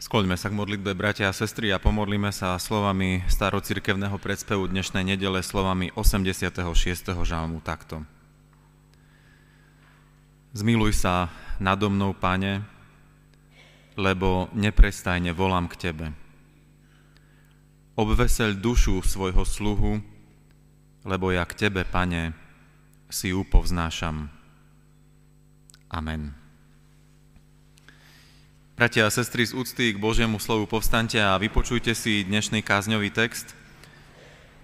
Skloňme sa k modlitbe, bratia a sestry, a pomodlíme sa slovami starocirkevného predspevu dnešnej nedele, slovami 86. žalmu takto. Zmiluj sa nado mnou, Pane, lebo neprestajne volám k Tebe. Obvesel dušu svojho sluhu, lebo ja k Tebe, Pane, si ju povznášam. Amen. Bratia a sestry, z úcty k Božiemu slovu povstante a vypočujte si dnešný kázňový text,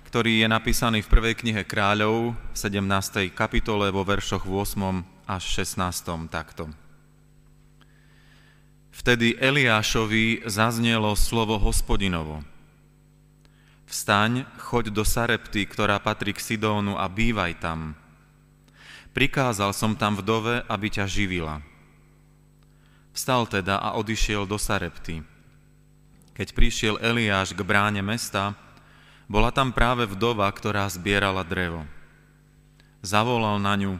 ktorý je napísaný v prvej knihe kráľov v 17. kapitole vo veršoch 8. až 16. takto. Vtedy Eliášovi zaznelo slovo hospodinovo. Vstaň, choď do Sarepty, ktorá patrí k Sidónu a bývaj tam. Prikázal som tam vdove, aby ťa živila. Vstal teda a odišiel do Sarepty. Keď prišiel Eliáš k bráne mesta, bola tam práve vdova, ktorá zbierala drevo. Zavolal na ňu,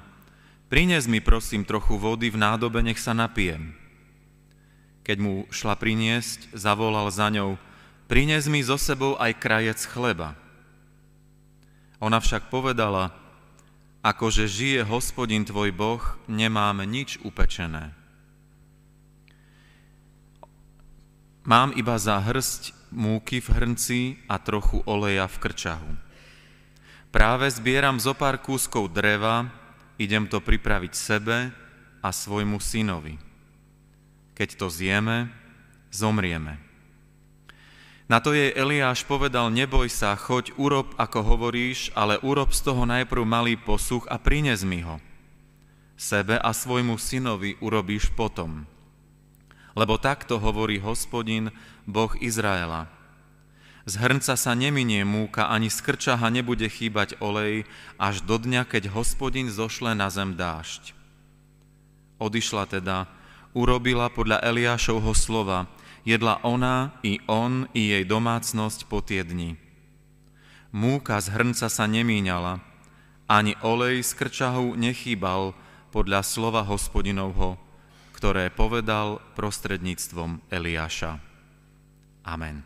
prines mi prosím trochu vody v nádobe, nech sa napijem. Keď mu šla priniesť, zavolal za ňou, prines mi so sebou aj krajec chleba. Ona však povedala, akože žije hospodin tvoj Boh, nemáme nič upečené. Mám iba za hrst múky v hrnci a trochu oleja v krčahu. Práve zbieram zo pár kúskov dreva, idem to pripraviť sebe a svojmu synovi. Keď to zjeme, zomrieme. Na to jej Eliáš povedal, neboj sa, choď, urob, ako hovoríš, ale urob z toho najprv malý posuch a prines mi ho. Sebe a svojmu synovi urobíš potom. Lebo takto hovorí hospodin, Boh Izraela. Z hrnca sa neminie múka, ani z krčaha nebude chýbať olej, až do dňa, keď hospodin zošle na zem dážď. Odišla teda, urobila podľa Eliášovho slova, jedla ona, i on, i jej domácnosť po tie dni. Múka z hrnca sa nemíňala, ani olej z krčahu nechýbal podľa slova hospodinovho, ktoré povedal prostredníctvom Eliáša. Amen.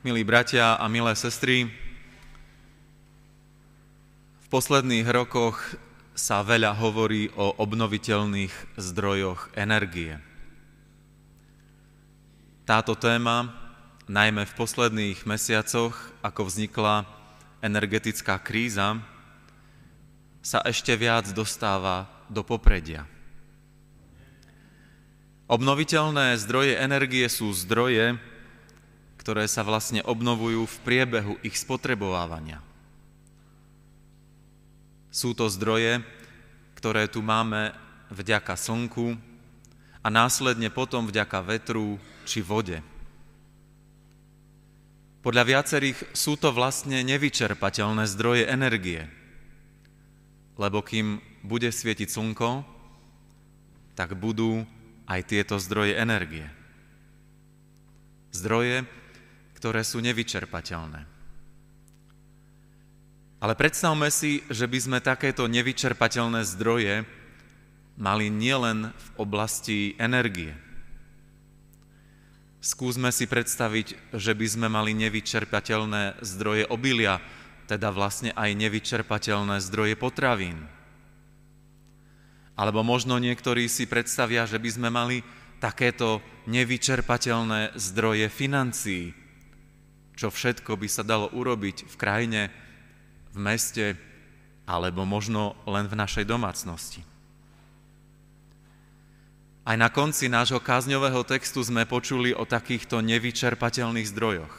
Milí bratia a milé sestry, v posledných rokoch sa veľa hovorí o obnoviteľných zdrojoch energie. Táto téma najmä v posledných mesiacoch, ako vznikla energetická kríza, sa ešte viac dostáva do popredia. Obnoviteľné zdroje energie sú zdroje, ktoré sa vlastne obnovujú v priebehu ich spotrebovávania. Sú to zdroje, ktoré tu máme vďaka slnku a následne potom vďaka vetru či vode. Podľa viacerých sú to vlastne nevyčerpateľné zdroje energie, lebo kým bude svietiť slnko, tak budú aj tieto zdroje energie. Zdroje, ktoré sú nevyčerpateľné. Ale predstavme si, že by sme takéto nevyčerpateľné zdroje mali nielen v oblasti energie, Skúsme si predstaviť, že by sme mali nevyčerpateľné zdroje obilia, teda vlastne aj nevyčerpateľné zdroje potravín. Alebo možno niektorí si predstavia, že by sme mali takéto nevyčerpateľné zdroje financií, čo všetko by sa dalo urobiť v krajine, v meste, alebo možno len v našej domácnosti. Aj na konci nášho kázňového textu sme počuli o takýchto nevyčerpateľných zdrojoch.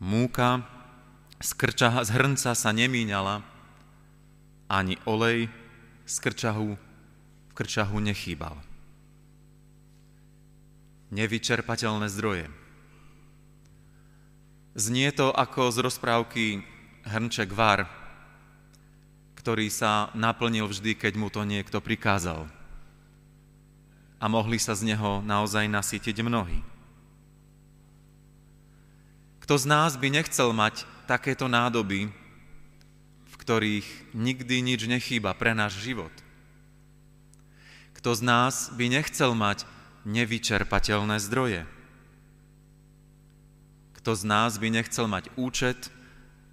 Múka z, krčaha, z hrnca sa nemíňala, ani olej z krčahu v krčahu nechýbal. Nevyčerpateľné zdroje. Znie to ako z rozprávky Hrnček Var, ktorý sa naplnil vždy, keď mu to niekto prikázal – a mohli sa z neho naozaj nasytiť mnohí. Kto z nás by nechcel mať takéto nádoby, v ktorých nikdy nič nechýba pre náš život. Kto z nás by nechcel mať nevyčerpateľné zdroje? Kto z nás by nechcel mať účet,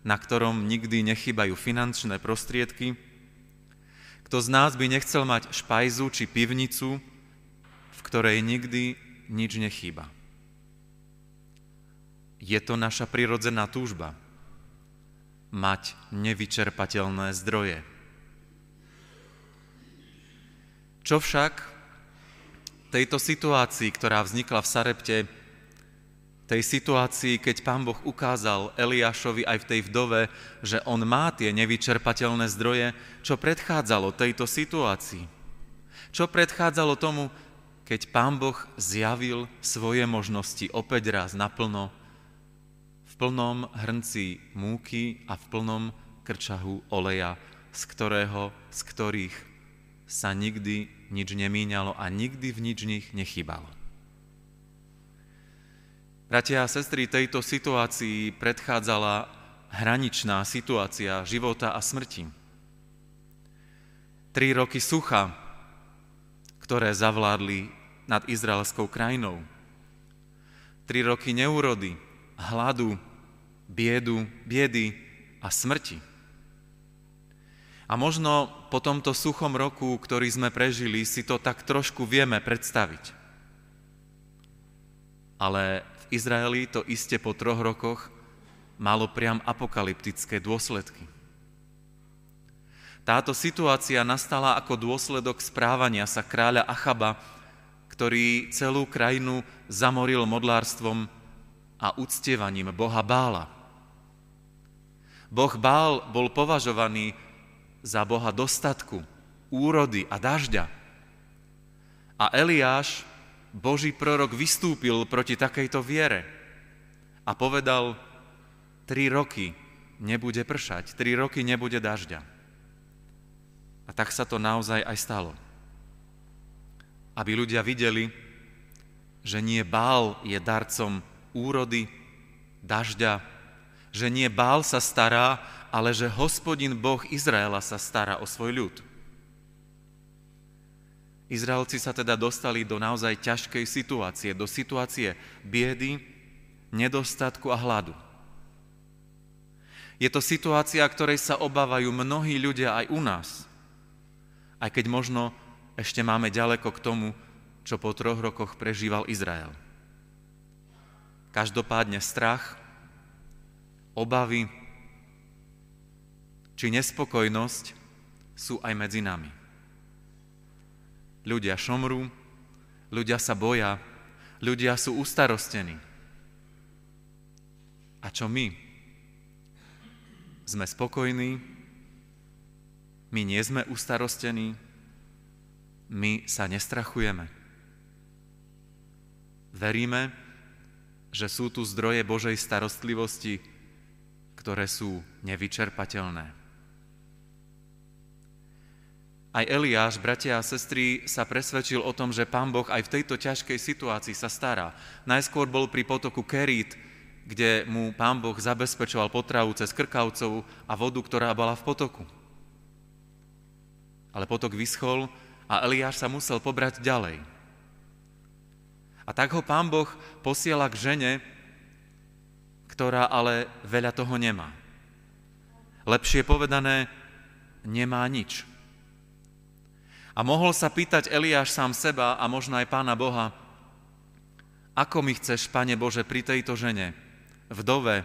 na ktorom nikdy nechybajú finančné prostriedky? Kto z nás by nechcel mať špajzu či pivnicu, ktorej nikdy nič nechýba? Je to naša prirodzená túžba mať nevyčerpateľné zdroje. Čo však tejto situácii, ktorá vznikla v Sarepte, tej situácii, keď pán Boh ukázal Eliášovi aj v tej vdove, že on má tie nevyčerpateľné zdroje, čo predchádzalo tejto situácii? Čo predchádzalo tomu, keď pán Boh zjavil svoje možnosti opäť raz naplno v plnom hrnci múky a v plnom krčahu oleja, z ktorého, z ktorých sa nikdy nič nemíňalo a nikdy v nič nich nechybalo. Bratia a sestry, tejto situácii predchádzala hraničná situácia života a smrti. Tri roky sucha, ktoré zavládli nad izraelskou krajinou. Tri roky neúrody, hladu, biedu, biedy a smrti. A možno po tomto suchom roku, ktorý sme prežili, si to tak trošku vieme predstaviť. Ale v Izraeli to iste po troch rokoch malo priam apokalyptické dôsledky. Táto situácia nastala ako dôsledok správania sa kráľa Achaba, ktorý celú krajinu zamoril modlárstvom a uctievaním Boha Bála. Boh Bál bol považovaný za Boha dostatku, úrody a dažďa. A Eliáš Boží prorok vystúpil proti takejto viere a povedal, tri roky nebude pršať, tri roky nebude dažďa. A tak sa to naozaj aj stalo. Aby ľudia videli, že nie Bál je darcom úrody, dažďa, že nie Bál sa stará, ale že hospodin Boh Izraela sa stará o svoj ľud. Izraelci sa teda dostali do naozaj ťažkej situácie, do situácie biedy, nedostatku a hladu. Je to situácia, ktorej sa obávajú mnohí ľudia aj u nás, aj keď možno ešte máme ďaleko k tomu, čo po troch rokoch prežíval Izrael. Každopádne strach, obavy či nespokojnosť sú aj medzi nami. Ľudia šomrú, ľudia sa boja, ľudia sú ustarostení. A čo my? Sme spokojní, my nie sme ustarostení, my sa nestrachujeme. Veríme, že sú tu zdroje Božej starostlivosti, ktoré sú nevyčerpateľné. Aj Eliáš, bratia a sestry, sa presvedčil o tom, že pán Boh aj v tejto ťažkej situácii sa stará. Najskôr bol pri potoku Kerít, kde mu pán Boh zabezpečoval potravu cez krkavcov a vodu, ktorá bola v potoku. Ale potok vyschol a Eliáš sa musel pobrať ďalej. A tak ho pán Boh posiela k žene, ktorá ale veľa toho nemá. Lepšie povedané, nemá nič. A mohol sa pýtať Eliáš sám seba a možno aj pána Boha, ako mi chceš, Pane Bože, pri tejto žene, vdove,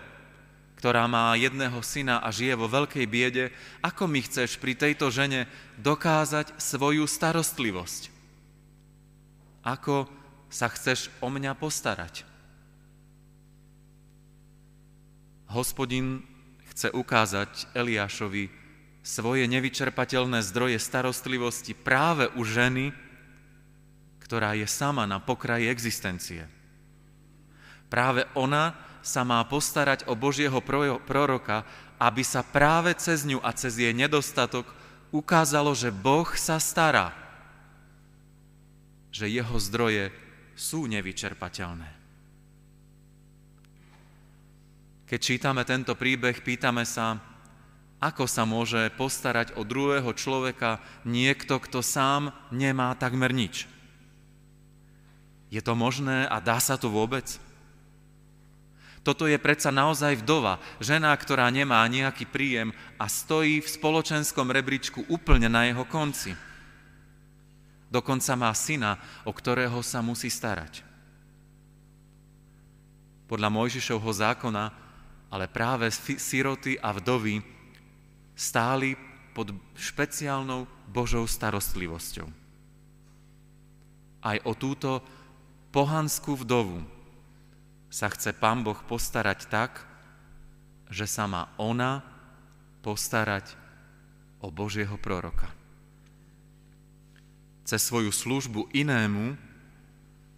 ktorá má jedného syna a žije vo veľkej biede, ako mi chceš pri tejto žene dokázať svoju starostlivosť? Ako sa chceš o mňa postarať? Hospodin chce ukázať Eliášovi, svoje nevyčerpateľné zdroje starostlivosti práve u ženy, ktorá je sama na pokraji existencie. Práve ona sa má postarať o Božieho proroka, aby sa práve cez ňu a cez jej nedostatok ukázalo, že Boh sa stará, že jeho zdroje sú nevyčerpateľné. Keď čítame tento príbeh, pýtame sa, ako sa môže postarať o druhého človeka niekto, kto sám nemá takmer nič? Je to možné a dá sa to vôbec? Toto je predsa naozaj vdova, žena, ktorá nemá nejaký príjem a stojí v spoločenskom rebríčku úplne na jeho konci. Dokonca má syna, o ktorého sa musí starať. Podľa Mojžišovho zákona ale práve siroty a vdovy stáli pod špeciálnou Božou starostlivosťou. Aj o túto pohanskú vdovu sa chce Pán Boh postarať tak, že sa má ona postarať o Božieho proroka. Cez svoju službu inému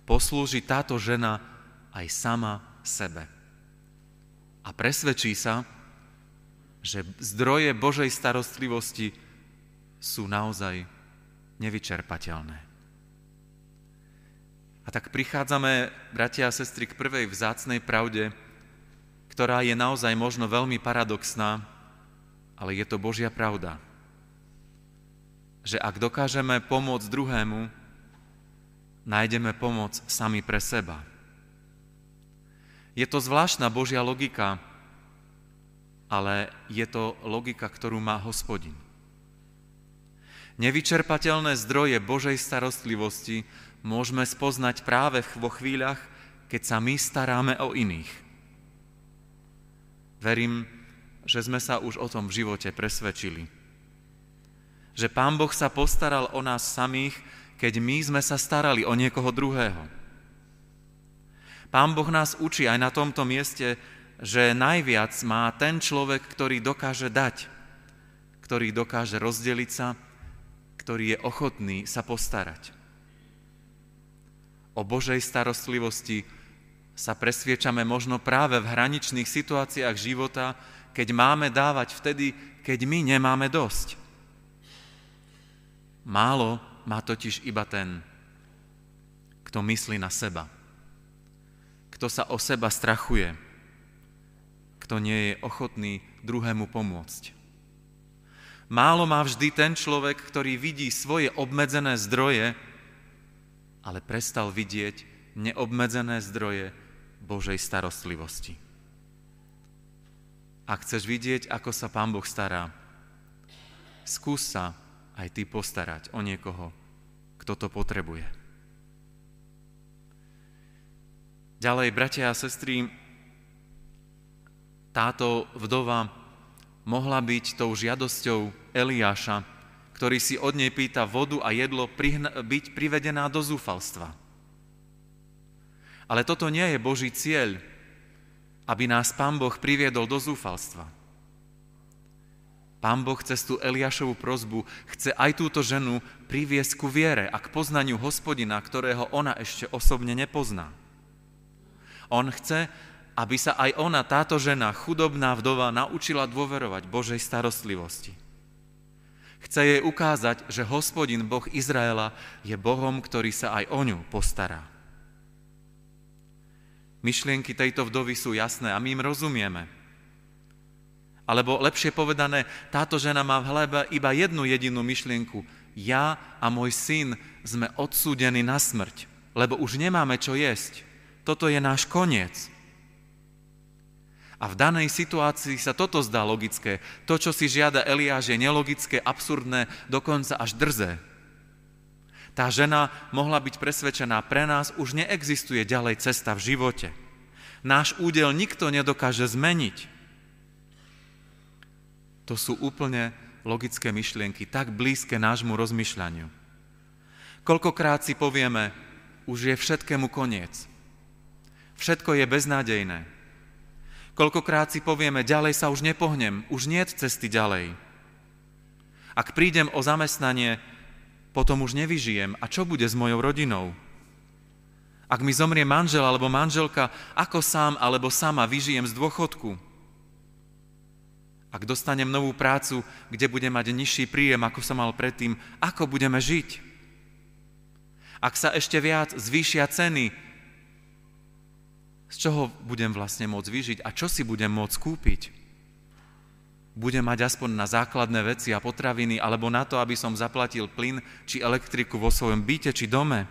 poslúži táto žena aj sama sebe. A presvedčí sa, že zdroje Božej starostlivosti sú naozaj nevyčerpateľné. A tak prichádzame, bratia a sestry, k prvej vzácnej pravde, ktorá je naozaj možno veľmi paradoxná, ale je to Božia pravda. Že ak dokážeme pomôcť druhému, nájdeme pomoc sami pre seba. Je to zvláštna Božia logika, ale je to logika, ktorú má hospodin. Nevyčerpateľné zdroje Božej starostlivosti môžeme spoznať práve vo chvíľach, keď sa my staráme o iných. Verím, že sme sa už o tom v živote presvedčili. Že Pán Boh sa postaral o nás samých, keď my sme sa starali o niekoho druhého. Pán Boh nás učí aj na tomto mieste, že najviac má ten človek, ktorý dokáže dať, ktorý dokáže rozdeliť sa, ktorý je ochotný sa postarať. O Božej starostlivosti sa presviečame možno práve v hraničných situáciách života, keď máme dávať vtedy, keď my nemáme dosť. Málo má totiž iba ten, kto myslí na seba, kto sa o seba strachuje, kto nie je ochotný druhému pomôcť. Málo má vždy ten človek, ktorý vidí svoje obmedzené zdroje, ale prestal vidieť neobmedzené zdroje Božej starostlivosti. Ak chceš vidieť, ako sa Pán Boh stará, skús sa aj ty postarať o niekoho, kto to potrebuje. Ďalej, bratia a sestry, táto vdova mohla byť tou žiadosťou Eliáša, ktorý si od nej pýta vodu a jedlo byť privedená do zúfalstva. Ale toto nie je Boží cieľ, aby nás Pán Boh priviedol do zúfalstva. Pán Boh cez tú Eliášovú prozbu chce aj túto ženu priviesť ku viere a k poznaniu hospodina, ktorého ona ešte osobne nepozná. On chce, aby sa aj ona, táto žena, chudobná vdova, naučila dôverovať Božej starostlivosti. Chce jej ukázať, že hospodin Boh Izraela je Bohom, ktorý sa aj o ňu postará. Myšlienky tejto vdovy sú jasné a my im rozumieme. Alebo lepšie povedané, táto žena má v hlebe iba jednu jedinú myšlienku. Ja a môj syn sme odsúdení na smrť, lebo už nemáme čo jesť. Toto je náš koniec. A v danej situácii sa toto zdá logické. To, čo si žiada Eliáš, je nelogické, absurdné, dokonca až drzé. Tá žena mohla byť presvedčená, pre nás už neexistuje ďalej cesta v živote. Náš údel nikto nedokáže zmeniť. To sú úplne logické myšlienky, tak blízke nášmu rozmýšľaniu. Koľkokrát si povieme, už je všetkému koniec. Všetko je beznádejné. Koľkokrát si povieme, ďalej sa už nepohnem, už nie cesty ďalej. Ak prídem o zamestnanie, potom už nevyžijem. A čo bude s mojou rodinou? Ak mi zomrie manžel alebo manželka, ako sám alebo sama vyžijem z dôchodku? Ak dostanem novú prácu, kde budem mať nižší príjem, ako som mal predtým, ako budeme žiť? Ak sa ešte viac zvýšia ceny, z čoho budem vlastne môcť vyžiť a čo si budem môcť kúpiť. budem mať aspoň na základné veci a potraviny, alebo na to, aby som zaplatil plyn či elektriku vo svojom byte či dome.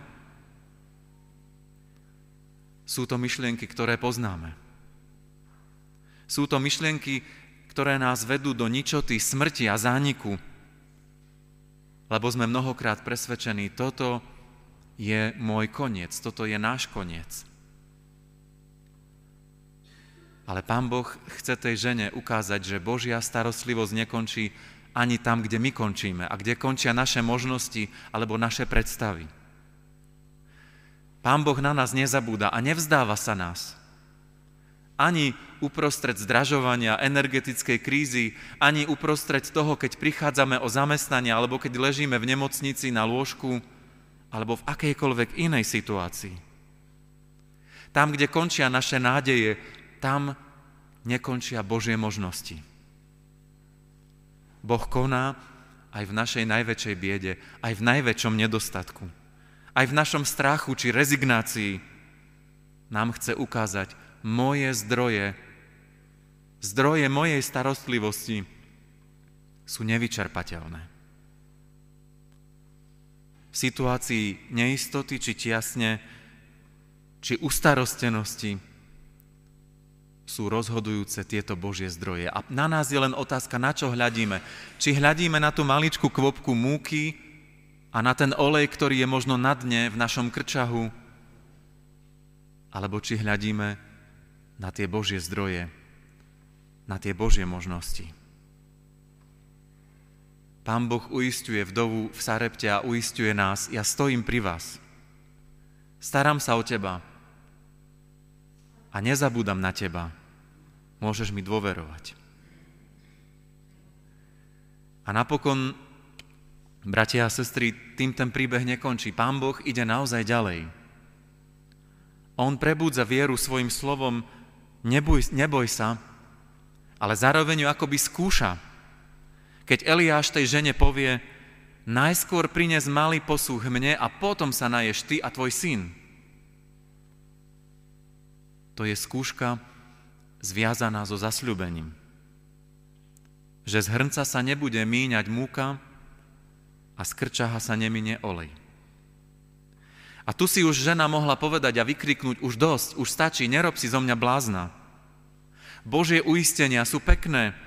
Sú to myšlienky, ktoré poznáme. Sú to myšlienky, ktoré nás vedú do ničoty, smrti a zániku, lebo sme mnohokrát presvedčení, toto je môj koniec, toto je náš koniec. Ale Pán Boh chce tej žene ukázať, že Božia starostlivosť nekončí ani tam, kde my končíme a kde končia naše možnosti alebo naše predstavy. Pán Boh na nás nezabúda a nevzdáva sa nás. Ani uprostred zdražovania, energetickej krízy, ani uprostred toho, keď prichádzame o zamestnanie alebo keď ležíme v nemocnici na lôžku alebo v akejkoľvek inej situácii. Tam, kde končia naše nádeje, tam nekončia Božie možnosti. Boh koná aj v našej najväčšej biede, aj v najväčšom nedostatku. Aj v našom strachu či rezignácii nám chce ukázať moje zdroje, zdroje mojej starostlivosti sú nevyčerpateľné. V situácii neistoty či tiasne, či ustarostenosti sú rozhodujúce tieto Božie zdroje. A na nás je len otázka, na čo hľadíme. Či hľadíme na tú maličku kvopku múky a na ten olej, ktorý je možno na dne v našom krčahu, alebo či hľadíme na tie Božie zdroje, na tie Božie možnosti. Pán Boh uistuje vdovu v Sarepte a uistuje nás, ja stojím pri vás. Starám sa o teba a nezabúdam na teba. Môžeš mi dôverovať. A napokon, bratia a sestry, tým ten príbeh nekončí. Pán Boh ide naozaj ďalej. On prebúdza vieru svojim slovom, neboj, neboj sa, ale zároveň ju akoby skúša. Keď Eliáš tej žene povie, najskôr prines malý posúch mne a potom sa naješ ty a tvoj syn. To je skúška, zviazaná so zasľubením. Že z hrnca sa nebude míňať múka a z krčaha sa neminie olej. A tu si už žena mohla povedať a vykriknúť už dosť, už stačí, nerob si zo mňa blázna. Božie uistenia sú pekné,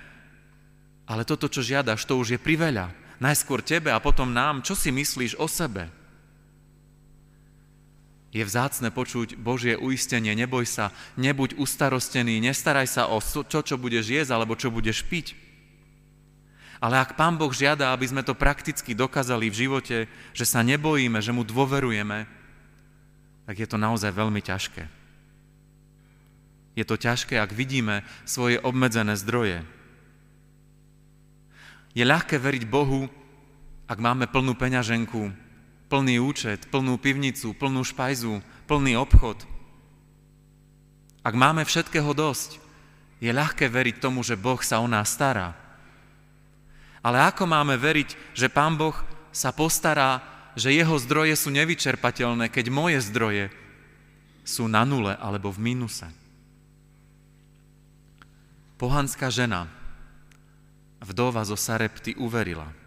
ale toto, čo žiadaš, to už je priveľa. Najskôr tebe a potom nám, čo si myslíš o sebe? Je vzácne počuť Božie uistenie, neboj sa, nebuď ustarostený, nestaraj sa o to, čo budeš jesť alebo čo budeš piť. Ale ak Pán Boh žiada, aby sme to prakticky dokázali v živote, že sa nebojíme, že mu dôverujeme, tak je to naozaj veľmi ťažké. Je to ťažké, ak vidíme svoje obmedzené zdroje. Je ľahké veriť Bohu, ak máme plnú peňaženku, plný účet, plnú pivnicu, plnú špajzu, plný obchod. Ak máme všetkého dosť, je ľahké veriť tomu, že Boh sa o nás stará. Ale ako máme veriť, že Pán Boh sa postará, že jeho zdroje sú nevyčerpateľné, keď moje zdroje sú na nule alebo v mínuse? Pohanská žena, vdova zo Sarepty, uverila –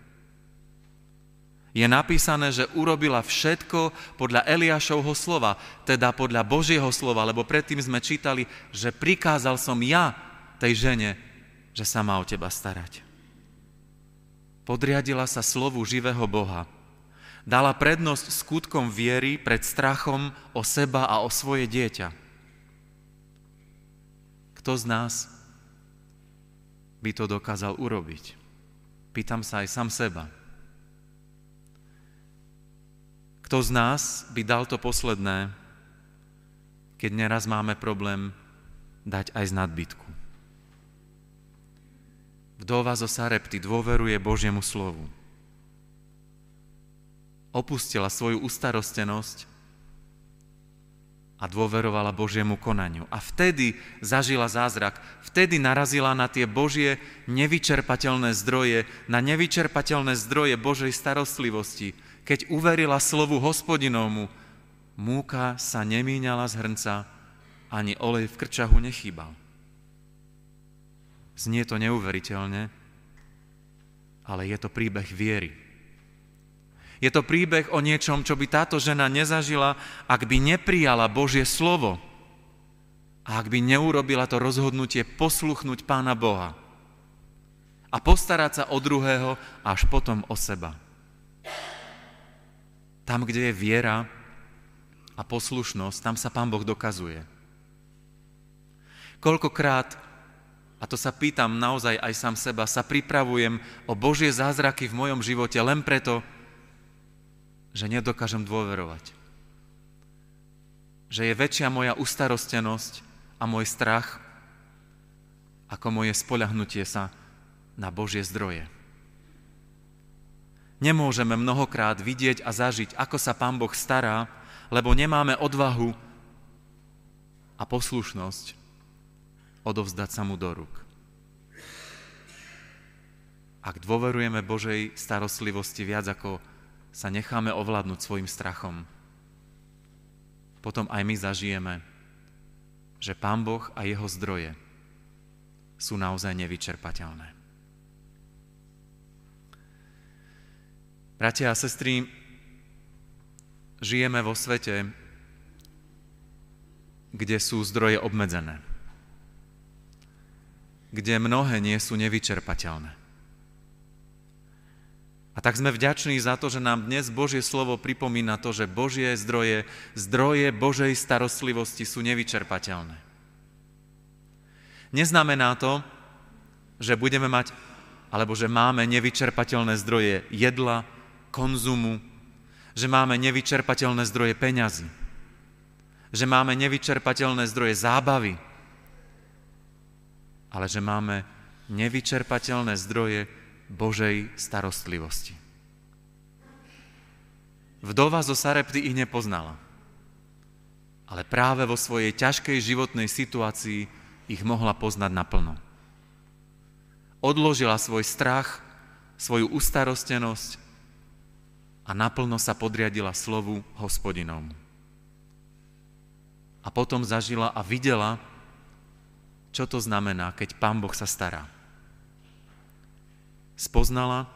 je napísané, že urobila všetko podľa Eliášovho slova, teda podľa Božieho slova, lebo predtým sme čítali, že prikázal som ja tej žene, že sa má o teba starať. Podriadila sa slovu živého Boha. Dala prednosť skutkom viery pred strachom o seba a o svoje dieťa. Kto z nás by to dokázal urobiť? Pýtam sa aj sám seba. Kto z nás by dal to posledné, keď neraz máme problém dať aj z nadbytku? Vdova zo Sarepty dôveruje Božiemu slovu. Opustila svoju ustarostenosť a dôverovala Božiemu konaniu. A vtedy zažila zázrak, vtedy narazila na tie Božie nevyčerpateľné zdroje, na nevyčerpateľné zdroje Božej starostlivosti, keď uverila slovu hospodinovmu, múka sa nemíňala z hrnca, ani olej v krčahu nechýbal. Znie to neuveriteľne, ale je to príbeh viery. Je to príbeh o niečom, čo by táto žena nezažila, ak by neprijala Božie slovo a ak by neurobila to rozhodnutie posluchnúť Pána Boha a postarať sa o druhého až potom o seba. Tam, kde je viera a poslušnosť, tam sa Pán Boh dokazuje. Koľkokrát a to sa pýtam naozaj aj sám seba, sa pripravujem o Božie zázraky v mojom živote len preto, že nedokážem dôverovať. Že je väčšia moja ustarostenosť a môj strach ako moje spoľahnutie sa na Božie zdroje. Nemôžeme mnohokrát vidieť a zažiť, ako sa Pán Boh stará, lebo nemáme odvahu a poslušnosť odovzdať sa mu do rúk. Ak dôverujeme Božej starostlivosti viac, ako sa necháme ovládnuť svojim strachom, potom aj my zažijeme, že Pán Boh a jeho zdroje sú naozaj nevyčerpateľné. Bratia a sestry, žijeme vo svete, kde sú zdroje obmedzené kde mnohé nie sú nevyčerpateľné. A tak sme vďační za to, že nám dnes Božie slovo pripomína to, že Božie zdroje, zdroje Božej starostlivosti sú nevyčerpateľné. Neznamená to, že budeme mať, alebo že máme nevyčerpateľné zdroje jedla, konzumu, že máme nevyčerpateľné zdroje peňazí, že máme nevyčerpateľné zdroje zábavy, ale že máme nevyčerpateľné zdroje Božej starostlivosti. Vdova zo Sarepty ich nepoznala, ale práve vo svojej ťažkej životnej situácii ich mohla poznať naplno. Odložila svoj strach, svoju ustarostenosť a naplno sa podriadila slovu hospodinovmu. A potom zažila a videla, čo to znamená, keď Pán Boh sa stará. Spoznala,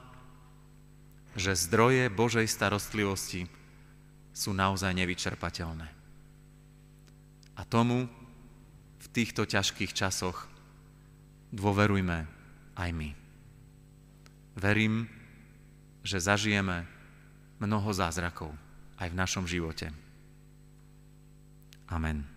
že zdroje Božej starostlivosti sú naozaj nevyčerpateľné. A tomu v týchto ťažkých časoch dôverujme aj my. Verím, že zažijeme mnoho zázrakov aj v našom živote. Amen.